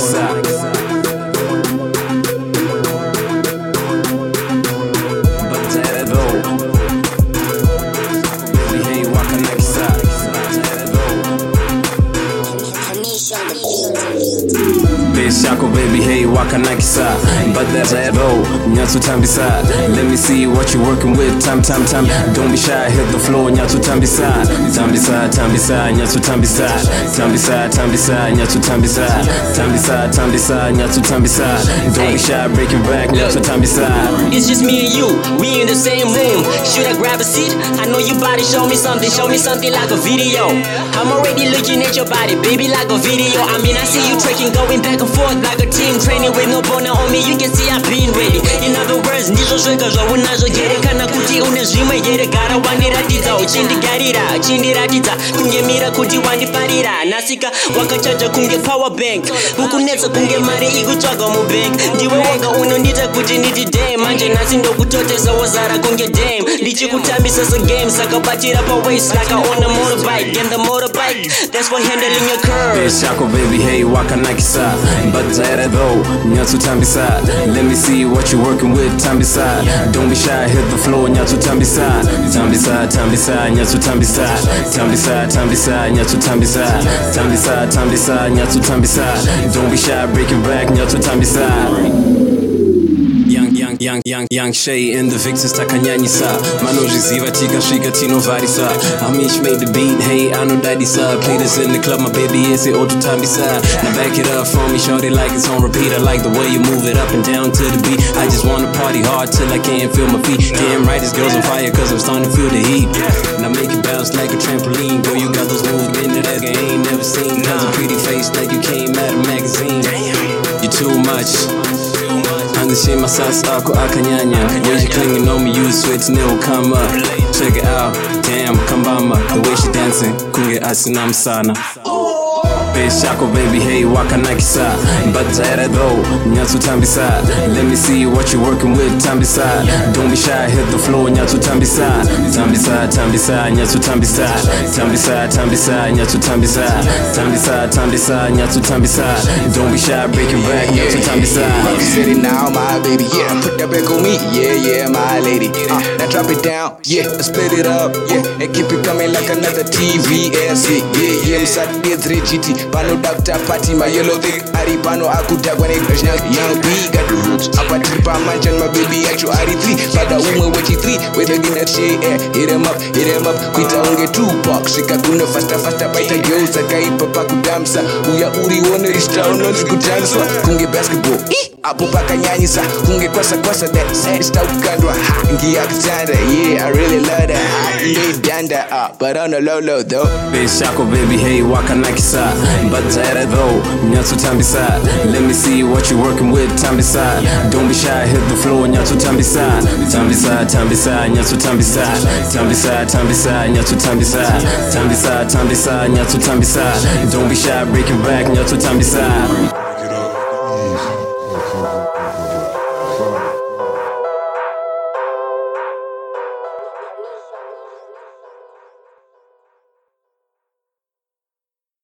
wakanakisa Bitch yako baby hey wakanakisa. Batera though Nyatsu tambisa. Let me see what you working with. Tam tam tam. Don't be shy hit the floor Nyatsu tambisa. Tambisa tambisa Nyatsu tambisa. Tambisa tambisa Nyatsu tambisa. Tambisa tambisa Nyatsu tambisa. Don't be shy break your back Nyatsu tambisa. It's just me and you, we in the same room. Should I grab a seat? I know your body, show me something, show me something like a video. I'm already looking at your body, baby, like a video. I mean, I see you trekking, going back and forth like a team training with no boner on me. You can see I've been ready. In other words, ndizvosvika zvaunazvo jere kana kuti une zvimwe jere gara wandiratidza uchindigarira uchindiratidza kungemira kuti wandifarira nasika wakachaja kunge power bank ukunetsa kunge mari ikutsvaga mubank ndiwe wega unondiita kuti nditi dam manje nhasi ndokutotesa wozara kunge dam ndichikutambisa segame saka batira pawaist like I on a motorbike and the motorbike that's for handling your curves. Bitch yako baby hey wakanakisa Batera though Nyatsu tambisa Let me see what you working with tambisa Don't be shy hit the floor Nyatsu tambisa time beside, not to tambi side. Tambisa tambisa Nyatsu tambisa Tambisa tambisa Nyatsu tambisa Tambisa tambisa Nyatsu tambisa Don't be shy break your back Nyatsu tambisa Young, young, young, Shay and the Victors takanyanyisa. Manozviziva tikasvika tinovarisa amish made the beat hey i know daddy anodadisa play this in the club my baby ese ototambisa now back it up for me shorty like it's on repeat. I like the way you move it up and down to the beat. I just wanna party hard till I can't feel my feet. Damn right this girl's on fire cause I'm starting to feel the heat. Now make it bounce like a trampoline. Girl you got those moves in that I ain't never seen. Cause a pretty face like you came out of Anashima masasi ako akanyanya. Way she clinging on me, you sweat come up Check it out, damn kambama The way she dancing, kunge asinam sana Bitch yako baby hey wakanakisa Batera though, nyatsu tambisa Let me see what you working with tambisa Don't be shy hit the floor nyatsu tambisa Tambisa tambisa nyatsu tambisa Tambisa tambisa nyatsu tambisa Tambisa tambisa nyatsu tambisa Don't be shy break your back nyatsu tambisa Said it now, my baby. Yeah, put that back on me. Yeah, yeah, my lady. Uh, now drop it down. Yeah, split it up. Yeah, and keep it coming like another tvs yeah yeah musadedzi rechiti vanoda kutapati mayelo thick ari pano akudhakwa negrashna young b gadroots apa tiri pamanchani mabhebi yacho ari 3 pada umwe wechi3 wetheginatshe hirem up hirem up. Kuita unge tupak svika kuno fasta fasta paita gel dzakaipa pakudhamisa uya urione ishita unonzi kudhamiswa kunge basketball apo pakanyanyisa kunge kwasa kwasa that sista kukandwa ngiakutanda yeah i really love that. Ngia danda uh, but on the low low though. Bitch yako baby hey wakanakisa Batera though nyatsu tambisa Let me see what you working with tambisa Don't be shy hit the floor nyatsu tambisa Tambisa tambisa nyatsu tambisa Tambisa tambisa nyatsu tambisa Tambisa tambisa nyatsu tambisa Don't be shy break your back nyatsu tambisa